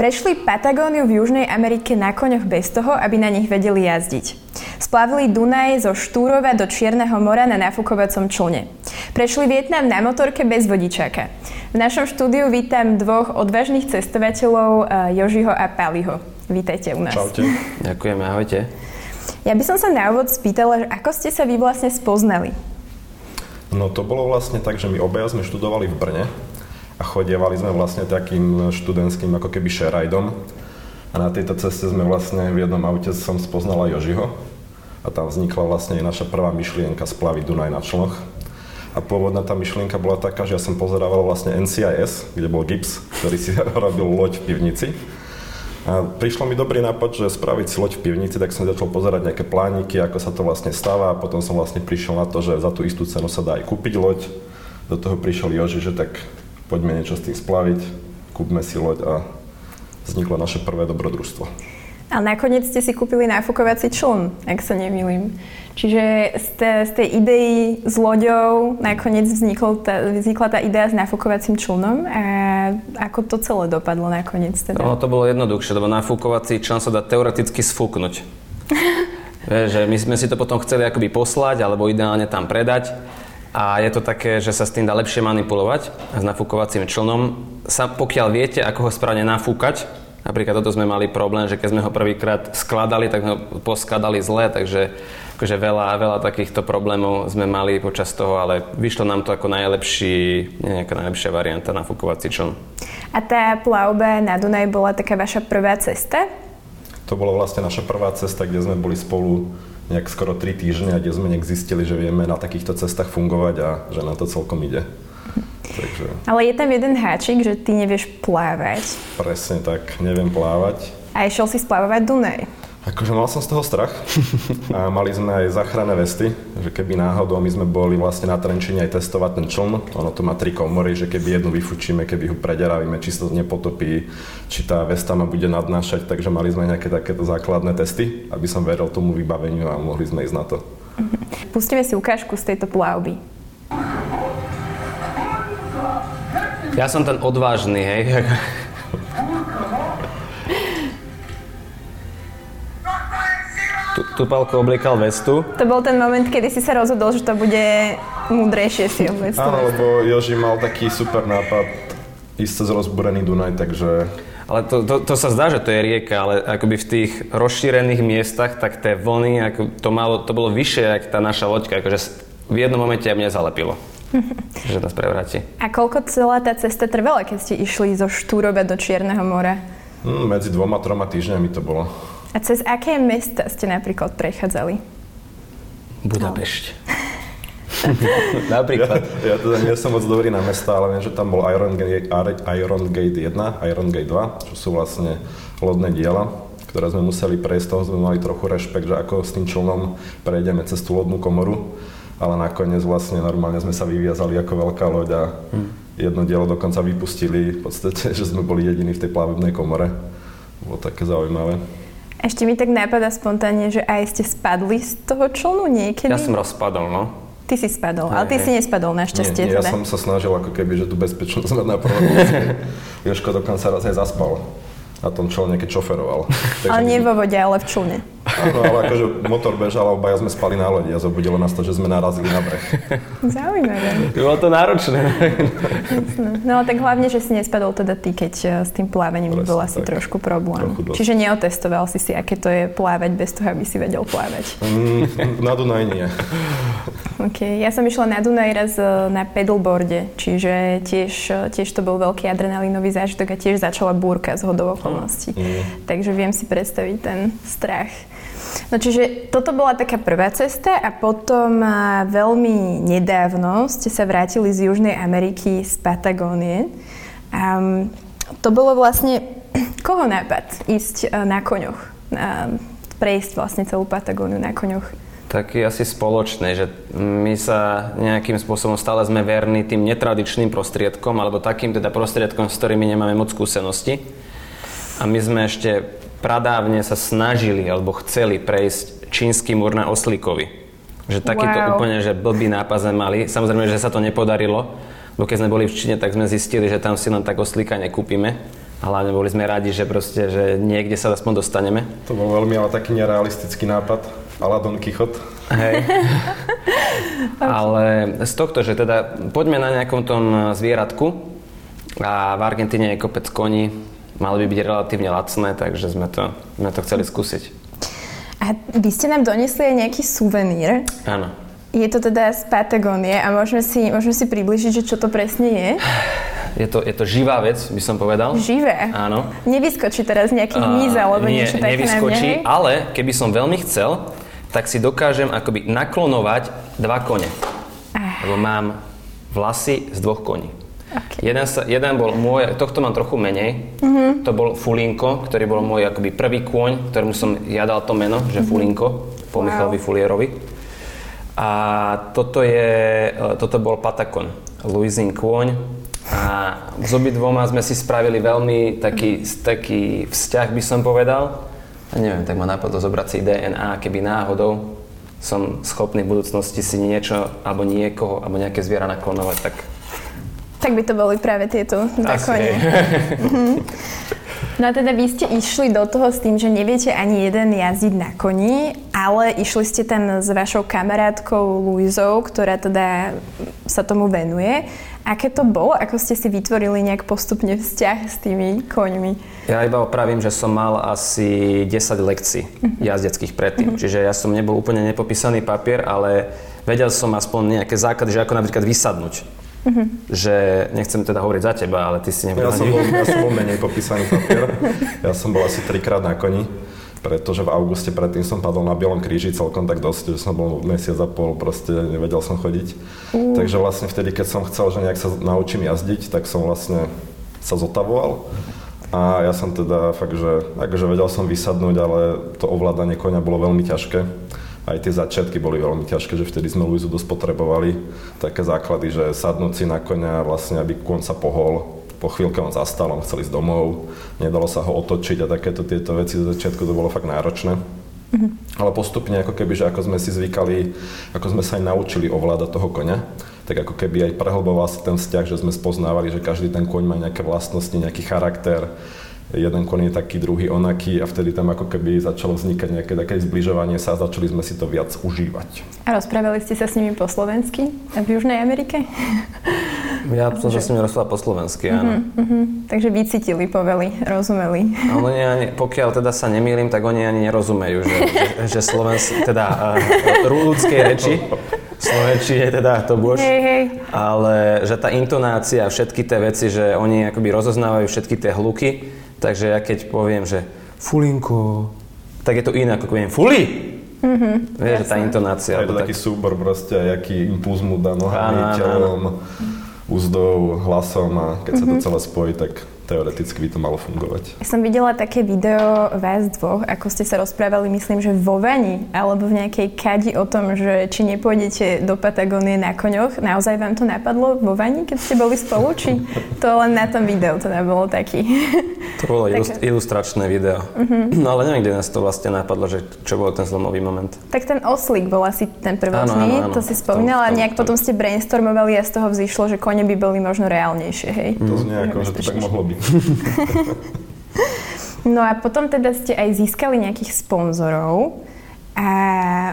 Prešli Patagóniu v Južnej Amerike na koňoch bez toho, aby na nich vedeli jazdiť. Splavili Dunaj zo Štúrova do Čierneho mora na nafúkovacom člne. Prešli Vietnam na motorke bez vodičáka. V našom štúdiu vítam dvoch odvážnych cestovateľov eh, Jožiho a Paliho. Vítajte u nás. Čaute. Ďakujeme, ahojte. Ja by som sa na úvod spýtala, že ako ste sa vy vlastne spoznali? No to bolo vlastne tak, že my obaja sme študovali v Brne a chodievali sme vlastne takým študentským ako keby šerajdom. A na tejto ceste sme vlastne v jednom aute som spoznala Jožiho a tam vznikla vlastne aj naša prvá myšlienka splaviť Dunaj na člnoch. A pôvodná tá myšlienka bola taká, že ja som pozerával vlastne NCIS, kde bol Gibbs, ktorý si robil loď v pivnici. A prišlo mi dobrý nápad, že spraviť si loď v pivnici, tak som začal pozerať nejaké plániky, ako sa to vlastne stáva a potom som vlastne prišiel na to, že za tú istú cenu sa dá aj kúpiť loď. Do toho prišiel Joži, že tak poďme niečo s tým splaviť, kúpme si loď a vzniklo naše prvé dobrodružstvo. A nakoniec ste si kúpili náfukovací čln, ak sa nemýlim. Čiže z, te, z tej idei s loďou nakoniec vznikol tá, vznikla tá idea s náfukovacím člnom a ako to celé dopadlo nakoniec teda? No to bolo jednoduchšie, lebo náfukovací čln sa dá teoreticky sfúknuť. že my sme si to potom chceli akoby poslať alebo ideálne tam predať a je to také, že sa s tým dá lepšie manipulovať s nafúkovacím člnom. Sa, pokiaľ viete, ako ho správne nafúkať, napríklad toto sme mali problém, že keď sme ho prvýkrát skladali, tak ho poskladali zle, takže akože veľa, veľa takýchto problémov sme mali počas toho, ale vyšlo nám to ako najlepší, nie nejaká najlepšia varianta nafúkovací čln. A tá plavba na Dunaj bola taká vaša prvá cesta? To bola vlastne naša prvá cesta, kde sme boli spolu nejak skoro 3 týždne, kde sme nejak zistili, že vieme na takýchto cestách fungovať a že nám to celkom ide. Takže... Ale je tam jeden háčik, že ty nevieš plávať. Presne tak, neviem plávať. A išiel si splavovať Dunaj. Akože mal som z toho strach a mali sme aj záchranné vesty, že keby náhodou my sme boli vlastne na Trenčine aj testovať ten čln, ono to má tri komory, že keby jednu vyfučíme, keby ho prederavíme, či sa to nepotopí, či tá vesta ma bude nadnášať, takže mali sme nejaké takéto základné testy, aby som veril tomu vybaveniu a mohli sme ísť na to. Pustíme si ukážku z tejto plavby. Ja som ten odvážny, hej. Tupalko obliekal vestu. To bol ten moment, kedy si sa rozhodol, že to bude múdrejšie si obliecť Áno, lebo Joži mal taký super nápad ísť cez rozbúrený Dunaj, takže... Ale to, to, to sa zdá, že to je rieka, ale akoby v tých rozšírených miestach, tak tie vlny, ako to, malo, to bolo vyššie, ako tá naša loďka, akože v jednom momente mňa zalepilo. že nás prevráti. A koľko celá tá cesta trvala, keď ste išli zo Štúrova do Čierneho mora? Hmm, medzi dvoma, troma týždňami to bolo. A cez aké mesta ste napríklad prechádzali? Budapešť. No. napríklad. Ja, ja teda nie som moc dobrý na mesta, ale viem, že tam bol Iron Gate, Iron Gate 1, Iron Gate 2, čo sú vlastne lodné diela, ktoré sme museli prejsť, toho sme mali trochu rešpekt, že ako s tým člnom prejdeme cez tú lodnú komoru, ale nakoniec vlastne normálne sme sa vyviazali ako veľká loď a hmm. jedno dielo dokonca vypustili, v podstate, že sme boli jediní v tej plavebnej komore. Bolo také zaujímavé. Ešte mi tak napadá spontánne, že aj ste spadli z toho člnu niekedy? Ja som rozpadol, no. Ty si spadol, ale ty si nespadol našťastie. Nie, nie, ja teda. som sa snažil ako keby, že tú bezpečnosť mať na prvom Jožko dokonca raz aj zaspal na tom člne, keď šoferoval. ale nie vo vode, ale v člne. Áno, ale akože motor bežal a obaja sme spali na lodi a zobudilo nás to, že sme narazili na breh. Zaujímavé. Bolo to náročné. no tak hlavne, že si nespadol teda ty, keď eh, s tým plávaním by bol asi trošku problém. Trochu Čiže neotestoval si si, aké to je plávať bez toho, aby si vedel plávať. Mm, na Dunaj nie. OK. Ja som išla na Dunaj raz eh, na pedalboarde, čiže tiež, eh, tiež to bol veľký adrenalinový zážitok a tiež začala búrka z hodou okolností. Mm. Takže viem si predstaviť ten strach. No čiže toto bola taká prvá cesta a potom veľmi nedávno ste sa vrátili z Južnej Ameriky, z Patagónie. Um, to bolo vlastne koho nápad ísť na koňoch, prejsť vlastne celú Patagóniu na koňoch? taký asi spoločný, že my sa nejakým spôsobom stále sme verní tým netradičným prostriedkom, alebo takým teda prostriedkom, s ktorými nemáme moc skúsenosti. A my sme ešte pradávne sa snažili alebo chceli prejsť čínsky múr na oslíkovi. Že takýto wow. úplne, že blbý nápad sme mali. Samozrejme, že sa to nepodarilo, bo keď sme boli v Číne, tak sme zistili, že tam si len tak oslíka nekúpime. A hlavne boli sme radi, že proste, že niekde sa aspoň dostaneme. To bol veľmi ale taký nerealistický nápad. Ala Don Quixote. Hej. Ale z tohto, že teda poďme na nejakom tom zvieratku a v Argentíne je kopec koní, mali by byť relatívne lacné, takže sme to, sme to chceli skúsiť. A vy ste nám donesli aj nejaký suvenír. Áno. Je to teda z Patagónie a môžeme si, môžeme si približiť, že čo to presne je? Je to, je to živá vec, by som povedal. Živé? Áno. Nevyskočí teraz nejaký hmyz alebo nie, niečo také nevyskočí, ale keby som veľmi chcel, tak si dokážem akoby naklonovať dva kone. Ah. Lebo mám vlasy z dvoch koní. Okay. Jeden, sa, jeden bol môj, tohto mám trochu menej, mm-hmm. to bol Fulinko, ktorý bol môj akoby prvý kôň, ktorému som ja dal to meno, že mm-hmm. Fulinko, po wow. Michalovi Fulierovi. A toto, je, e, toto bol Patakon, Luizin kôň. A s obidvoma sme si spravili veľmi taký, taký vzťah, by som povedal. A neviem, tak ma napadlo zobrať si DNA, keby náhodou som schopný v budúcnosti si niečo, alebo niekoho, alebo nejaké zviera naklonovať, tak... Tak by to boli práve tieto drakoni. Mhm. No a teda vy ste išli do toho s tým, že neviete ani jeden jazdiť na koni, ale išli ste tam s vašou kamarátkou Luizou, ktorá teda sa tomu venuje. Aké to bolo? Ako ste si vytvorili nejak postupne vzťah s tými koňmi? Ja iba opravím, že som mal asi 10 lekcií uh-huh. jazdeckých predtým. Uh-huh. Čiže ja som nebol úplne nepopísaný papier, ale vedel som aspoň nejaké základy, že ako napríklad vysadnúť. Uh-huh. Že nechcem teda hovoriť za teba, ale ty si nebol... Ja som bol, ja som bol menej popísaný papier. Ja som bol asi trikrát na koni pretože v auguste predtým som padol na Bielom kríži celkom tak dosť, že som bol mesiac a pol, proste nevedel som chodiť. Mm. Takže vlastne vtedy, keď som chcel, že nejak sa naučím jazdiť, tak som vlastne sa zotavoval. A ja som teda fakt, že akože vedel som vysadnúť, ale to ovládanie konia bolo veľmi ťažké. Aj tie začiatky boli veľmi ťažké, že vtedy sme Luizu dosť potrebovali. Také základy, že sadnúť si na konia, vlastne aby kon sa pohol, po chvíľke on zastal, on chcel ísť domov, nedalo sa ho otočiť a takéto tieto veci zo začiatku to bolo fakt náročné. Mm-hmm. Ale postupne, ako keby, že ako sme si zvykali, ako sme sa aj naučili ovládať toho koňa, tak ako keby aj prehlboval si ten vzťah, že sme spoznávali, že každý ten koň má nejaké vlastnosti, nejaký charakter, jeden kon je taký, druhý onaký a vtedy tam ako keby začalo vznikať nejaké také zbližovanie sa a začali sme si to viac užívať. A rozprávali ste sa s nimi po slovensky v Južnej Amerike? Ja som sa s nimi rozprával po slovensky, áno. Uh-huh, uh-huh. Takže vycítili, poveli, rozumeli. A oni ani, pokiaľ teda sa nemýlim, tak oni ani nerozumejú, že, že, že slovensk, teda uh, ľudskej reči Slovenčine teda to bož. Hej, hej. Ale že tá intonácia, všetky tie veci, že oni akoby rozoznávajú všetky tie hluky, takže ja keď poviem, že fulinko, tak je to iné, ako poviem fuli. Mm-hmm, Vieš, že tá intonácia. Je to taký tak... súbor proste, aký impuls mu dá nohami, telom, úzdou, hlasom a keď mm-hmm. sa to mhm. celé spojí, tak teoreticky by to malo fungovať. Ja som videla také video vás dvoch, ako ste sa rozprávali, myslím, že vo Vani alebo v nejakej kadi o tom, že či nepôjdete do Patagónie na koňoch. Naozaj vám to napadlo vo Vani, keď ste boli spolu? Či to len na tom videu teda bolo taký? To bolo ilust- ilustračné video. Uh-huh. No ale neviem, kde nás to vlastne napadlo, že čo bol ten zlomový moment. Tak ten oslík bol asi ten prvotný, to si spomínala. Nejak potom ste brainstormovali a z toho vzýšlo, že kone by boli možno reálnejšie, hej? To znie ako, že to tak mohlo byť. no a potom teda ste aj získali nejakých sponzorov a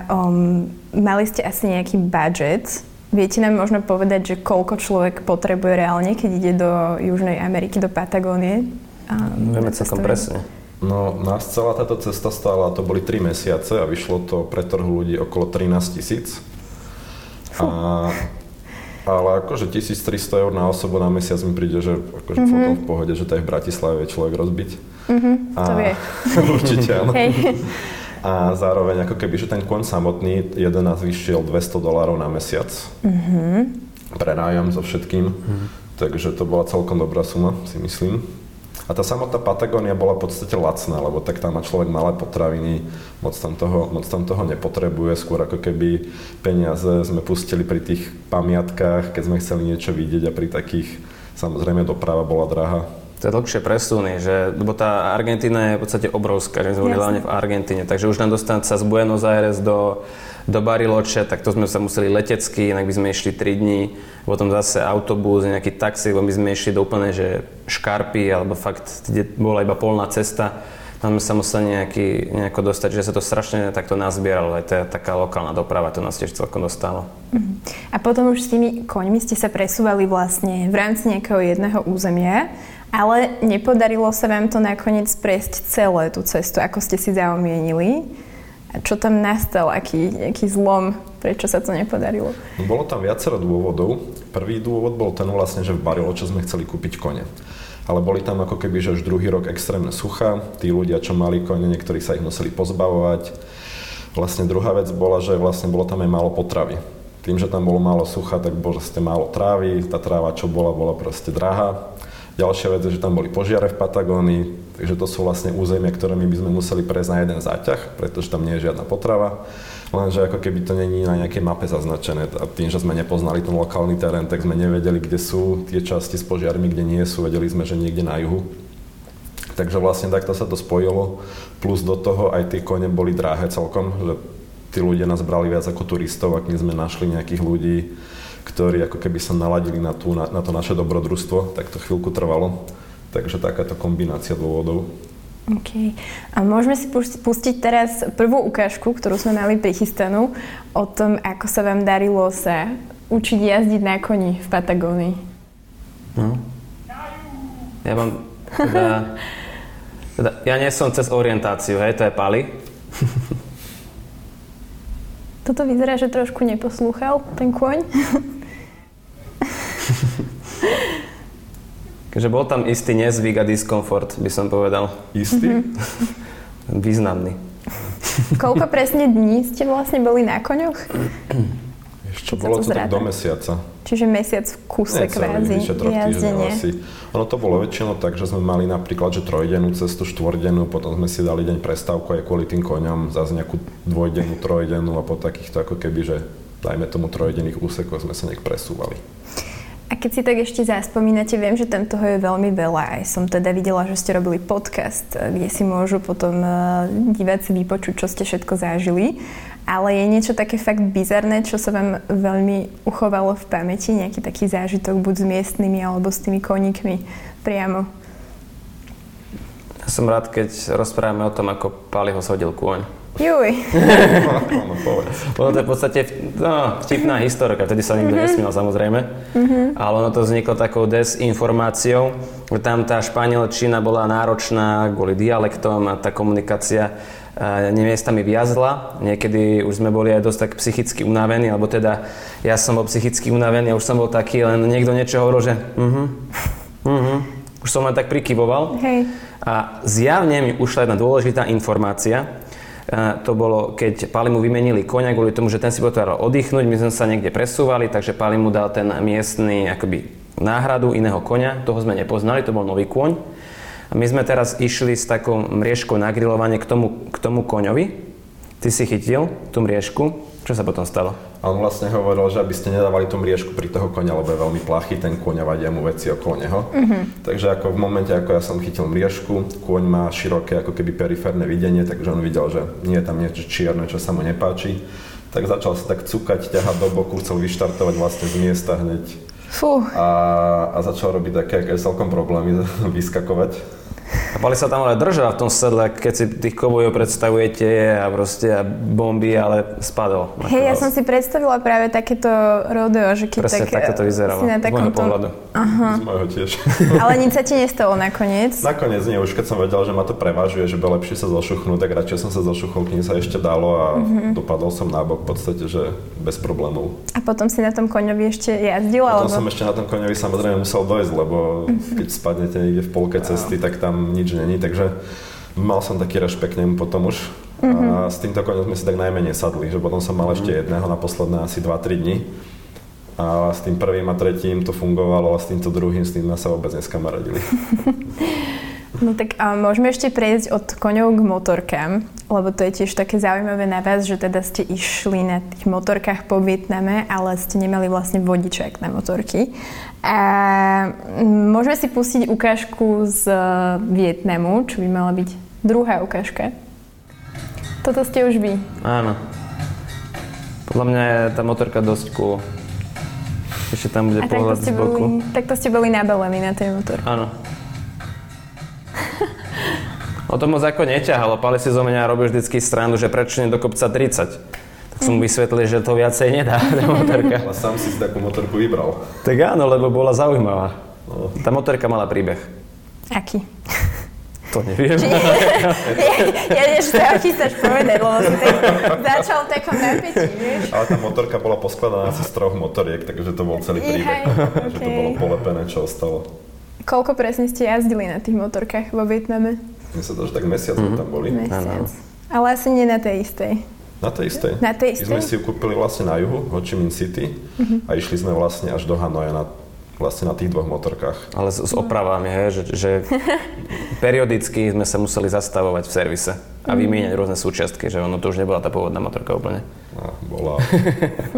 um, mali ste asi nejaký budget. Viete nám možno povedať, že koľko človek potrebuje reálne, keď ide do Južnej Ameriky, do Patagónie? Um, Vieme celkom presne. No, nás celá táto cesta stála, to boli 3 mesiace a vyšlo to pre trhu ľudí okolo 13 tisíc. A ale akože 1300 eur na osobu na mesiac mi príde, že akože mm-hmm. celkom v pohode, že to aj v Bratislave človek rozbiť. Mm-hmm, a, to vie. určite áno. Hej. A zároveň ako keby, že ten kon samotný, jeden nás vyšiel 200 dolárov na mesiac. Mm-hmm. Pre nájom so všetkým. Mm-hmm. Takže to bola celkom dobrá suma, si myslím. A tá samotná Patagónia bola v podstate lacná, lebo tak tam má človek malé potraviny, moc tam, toho, moc tam toho nepotrebuje, skôr ako keby peniaze sme pustili pri tých pamiatkách, keď sme chceli niečo vidieť a pri takých, samozrejme doprava bola drahá. To je dlhšie presuny, že, lebo tá Argentína je v podstate obrovská, že sme boli hlavne v Argentíne, takže už nám dostať sa z Buenos Aires do, do Bariloche, tak to sme sa museli letecky, inak by sme išli 3 dní, potom zase autobus, nejaký taxi, lebo by sme išli do úplne, že škarpy, alebo fakt, kde bola iba polná cesta, tam sme sa museli nejaký, nejako dostať, že sa to strašne takto nazbieralo, aj tá taká lokálna doprava, to nás tiež celkom dostalo. Uh-huh. A potom už s tými koňmi ste sa presúvali vlastne v rámci nejakého jedného územia, ale nepodarilo sa vám to nakoniec prejsť celé tú cestu, ako ste si zaumienili. Čo tam nastal, aký, aký zlom, prečo sa to nepodarilo? No, bolo tam viacero dôvodov. Prvý dôvod bol ten vlastne, že v čo sme chceli kúpiť kone. Ale boli tam ako keby, že už druhý rok extrémne sucha. Tí ľudia, čo mali kone, niektorí sa ich museli pozbavovať. Vlastne druhá vec bola, že vlastne bolo tam aj málo potravy. Tým, že tam bolo málo sucha, tak bolo proste málo trávy. Tá tráva, čo bola, bola proste drahá. Ďalšia vec je, že tam boli požiare v Patagónii, Takže to sú vlastne územia, ktorými by sme museli prejsť na jeden záťah, pretože tam nie je žiadna potrava. Lenže ako keby to není na nejakej mape zaznačené. A tým, že sme nepoznali ten lokálny terén, tak sme nevedeli, kde sú tie časti s požiarmi, kde nie sú. Vedeli sme, že niekde na juhu. Takže vlastne takto sa to spojilo. Plus do toho aj tie kone boli drahé celkom, že tí ľudia nás brali viac ako turistov, ak sme našli nejakých ľudí, ktorí ako keby sa naladili na, tú, na, na to naše dobrodružstvo, tak to chvíľku trvalo. Takže takáto kombinácia dôvodov. OK. A môžeme si pustiť teraz prvú ukážku, ktorú sme mali prichystanú o tom, ako sa vám darilo sa učiť jazdiť na koni v Patagónii. No. Ja mám teda, teda, ja nie som cez orientáciu, hej, to je Pali. Toto vyzerá, že trošku neposlúchal ten kôň. Takže bol tam istý nezvyk a diskomfort, by som povedal. Istý? Mm-hmm. Významný. Koľko presne dní ste vlastne boli na koňoch? Ešte bolo to tak do mesiaca. Čiže mesiac v kuse kvázi jazdenie. Asi. Ono to bolo väčšinou tak, že sme mali napríklad, že trojdennú cestu, štvordennú, potom sme si dali deň prestávku aj kvôli tým koňom, zase nejakú dvojdennú, trojdennú a po takýchto ako keby, že dajme tomu trojdenných úsekoch sme sa nejak presúvali. A keď si tak ešte zaspomínate, viem, že tam toho je veľmi veľa. Aj som teda videla, že ste robili podcast, kde si môžu potom eh, diváci vypočuť, čo ste všetko zažili. Ale je niečo také fakt bizarné, čo sa vám veľmi uchovalo v pamäti? Nejaký taký zážitok buď s miestnymi alebo s tými koníkmi priamo? Ja som rád, keď rozprávame o tom, ako Pali ho shodil kôň. Juj. ono to je v podstate no, vtipná historka, vtedy sa nikto mm-hmm. nesmiel samozrejme, mm-hmm. ale ono to vzniklo takou desinformáciou, že tam tá španielčina bola náročná kvôli dialektom a tá komunikácia mi viazla. Niekedy už sme boli aj dosť tak psychicky unavení, alebo teda ja som bol psychicky unavený a už som bol taký, len niekto niečo hovoril, že uh-huh, uh-huh. už som len tak prikyvoval. Hej. A zjavne mi ušla jedna dôležitá informácia, to bolo, keď Pali vymenili konia kvôli tomu, že ten si potreboval oddychnúť, my sme sa niekde presúvali, takže Pali dal ten miestny akoby náhradu iného konia, toho sme nepoznali, to bol nový kôň. A my sme teraz išli s takou mriežkou na grilovanie k tomu, k tomu koňovi. Ty si chytil tú mriežku, čo sa potom stalo? A on vlastne hovoril, že aby ste nedávali tú mriežku pri toho konia, lebo je veľmi plachý ten koň a vadia mu veci okolo neho. Mm-hmm. Takže ako v momente, ako ja som chytil mriežku, kôň má široké ako keby periférne videnie, takže on videl, že nie je tam niečo čierne, čo sa mu nepáči. Tak začal sa tak cukať, ťahať do boku, chcel vyštartovať vlastne z miesta hneď. Fú. A, a začal robiť také, také celkom problémy vyskakovať. A Pali sa tam ale držal v tom sedle, keď si tých kovojov predstavujete a proste bomby, ale spadol. Hej, ja som si predstavila práve takéto rodeo, že keď Presne tak, takto to vyzeralo, na z môjho pohľadu. Aha. Z môjho tiež. ale nič sa ti nestalo nakoniec? Nakoniec nie, už keď som vedel, že ma to prevažuje, že by lepšie sa zošuchnúť, tak radšej som sa zošuchnul, kým sa ešte dalo a mm-hmm. dopadol som na bok v podstate, že bez problémov. A potom si na tom koňovi ešte jazdil? Potom alebo? som ešte na tom koňovi samozrejme musel dojsť, lebo mm-hmm. keď spadnete niekde v polke cesty, tak tam nič není, takže mal som taký rešpekt nemu potom už. Mm-hmm. A s týmto koňom sme si tak najmenej sadli, že potom som mal ešte mhm. jedného na posledné asi 2-3 dní. A s tým prvým a tretím to fungovalo, ale s týmto druhým, s tým sme sa vôbec neskamaradili. No tak a môžeme ešte prejsť od koňov k motorkám, lebo to je tiež také zaujímavé na vás, že teda ste išli na tých motorkách po Vietname, ale ste nemali vlastne vodičák na motorky. A môžeme si pustiť ukážku z Vietnamu, čo by mala byť druhá ukážka. Toto ste už vy. Áno. Podľa mňa je tá motorka dosť cool. Ešte tam bude A pohľad z boku. boli, takto ste boli nabalení na tej motorke. Áno. O to moc ako neťahalo. Pali si zo mňa robil vždycky stranu, že prečo nie do kopca 30. Tak som mu vysvetlil, že to viacej nedá, tá motorka. Ale sám si takú motorku vybral. Tak áno, lebo bola zaujímavá. Tá motorka mala príbeh. Aký? To neviem. ja, ja než ho chystáš povedať, lebo si tak začal v takom napätí, vieš? Ale tá motorka bola poskladaná z troch motoriek, takže to bol celý príbeh. Ihaj, Že to bolo polepené, čo ostalo. Koľko presne ste jazdili na tých motorkách vo Vietname? My sa to už tak mesiac sme tam boli. Mesiac. Ale asi nie na tej istej. Na tej istej. Na tej My sme istej? si ju kúpili vlastne na juhu, Ho Chi Minh City a išli sme vlastne až do Hanoja na, vlastne na tých dvoch motorkách. Ale s, s opravami, hej, že, že periodicky sme sa museli zastavovať v servise a vymieňať rôzne súčiastky, že ono to už nebola tá pôvodná motorka úplne. A bola,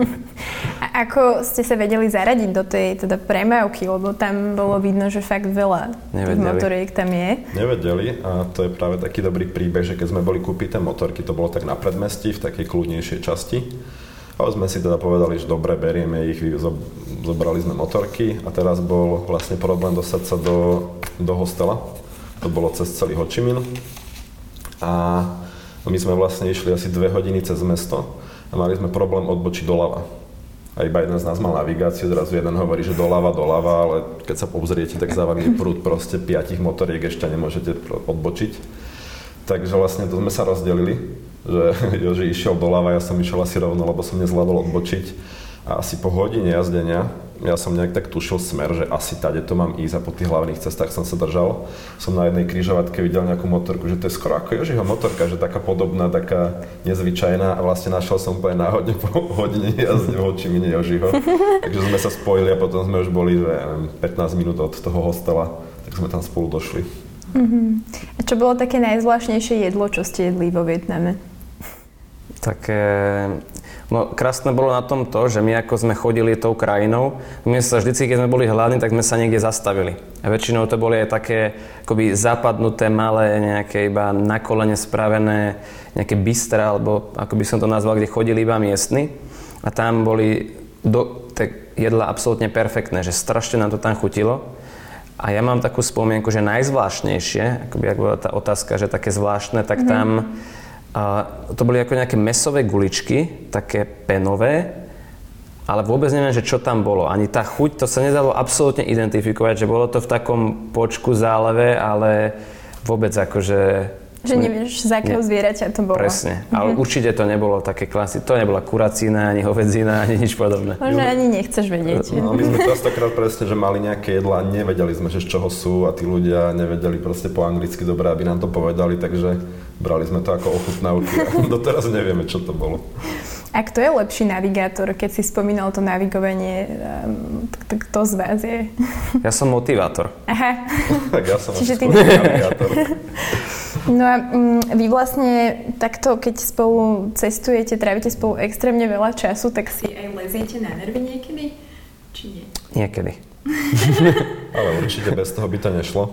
A ako ste sa vedeli zaradiť do tej teda premávky, lebo tam bolo vidno, že fakt veľa tých Nevedeli. motoriek tam je. nevedeli a to je práve taký dobrý príbeh, že keď sme boli kúpiť tie motorky, to bolo tak na predmestí, v takej kľudnejšej časti. A sme si teda povedali, že dobre, berieme ich, zobrali sme motorky a teraz bol vlastne problém dostať sa do, do hostela. To bolo cez celý Ho Chi Minh. A my sme vlastne išli asi dve hodiny cez mesto a mali sme problém odbočiť doľava. A iba jeden z nás mal navigáciu, zrazu jeden hovorí, že doľava, doľava, ale keď sa obzriete, tak za vami je prúd proste piatich motoriek, ešte nemôžete odbočiť. Takže vlastne to sme sa rozdelili, že Joži išiel doľava, ja som išiel asi rovno, lebo som nezvládol odbočiť. A asi po hodine jazdenia, ja som nejak tak tušil smer, že asi tade to mám ísť a po tých hlavných cestách som sa držal. Som na jednej križovatke videl nejakú motorku, že to je skoro ako Jožiho motorka, že taká podobná, taká nezvyčajná a vlastne našiel som úplne náhodne po hodine jazde v Ho Chi Minh Jožiho. Takže sme sa spojili a potom sme už boli, že ja neviem, 15 minút od toho hostela, tak sme tam spolu došli. A čo bolo také najzvláštnejšie jedlo, čo ste jedli vo Vietname? Také... No, krásne bolo na tom to, že my ako sme chodili tou krajinou, my sa vždycky, keď sme boli hladní, tak sme sa niekde zastavili. A väčšinou to boli aj také akoby zapadnuté, malé, nejaké iba na kolene spravené, nejaké bystra, alebo ako by som to nazval, kde chodili iba miestni. A tam boli do, tak jedla absolútne perfektné, že strašne nám to tam chutilo. A ja mám takú spomienku, že najzvláštnejšie, akoby ak bola tá otázka, že také zvláštne, tak tam a to boli ako nejaké mesové guličky, také penové, ale vôbec neviem, že čo tam bolo. Ani tá chuť, to sa nedalo absolútne identifikovať, že bolo to v takom počku záleve, ale vôbec akože... Že nevieš, z akého Nie. zvieraťa to bolo. Presne. Ale určite to nebolo také klasy. To nebola kuracína, ani hovedzina, ani nič podobné. Možno ani nechceš vedieť. No, my sme častokrát presne, že mali nejaké jedlá a nevedeli sme, že z čoho sú a tí ľudia nevedeli proste po anglicky dobre, aby nám to povedali, takže brali sme to ako ochutnávky a doteraz nevieme, čo to bolo. A kto je lepší navigátor, keď si spomínal to navigovanie, tak, tak kto z vás je? Ja som motivátor. Aha. Tak ja som Čiže ty- navigátor. No a mm, vy vlastne takto, keď spolu cestujete, trávite spolu extrémne veľa času, tak si aj leziete na nervy niekedy? Či nie? Niekedy. Ale určite bez toho by to nešlo.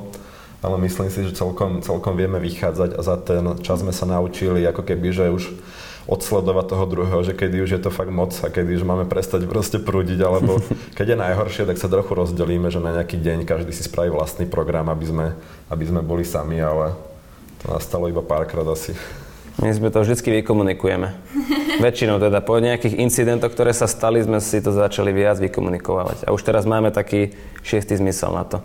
Ale myslím si, že celkom, celkom vieme vychádzať a za ten čas sme sa naučili ako keby, že už odsledovať toho druhého, že kedy už je to fakt moc a kedy už máme prestať proste prúdiť, alebo keď je najhoršie, tak sa trochu rozdelíme, že na nejaký deň každý si spraví vlastný program, aby sme, aby sme boli sami, ale to nastalo iba párkrát asi. My sme to vždycky vykomunikujeme. Väčšinou teda po nejakých incidentoch, ktoré sa stali, sme si to začali viac vykomunikovať. A už teraz máme taký šiestý zmysel na to.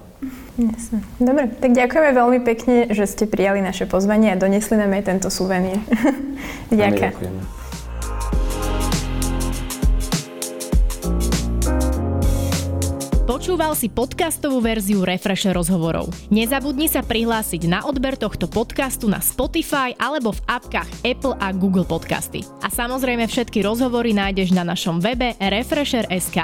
Jasne. Dobre, tak ďakujeme veľmi pekne, že ste prijali naše pozvanie a donesli nám aj tento suvenír. Ďakujem. ďakujeme. Počúval si podcastovú verziu Refresher rozhovorov. Nezabudni sa prihlásiť na odber tohto podcastu na Spotify alebo v apkách Apple a Google Podcasty. A samozrejme všetky rozhovory nájdeš na našom webe Refresher.sk.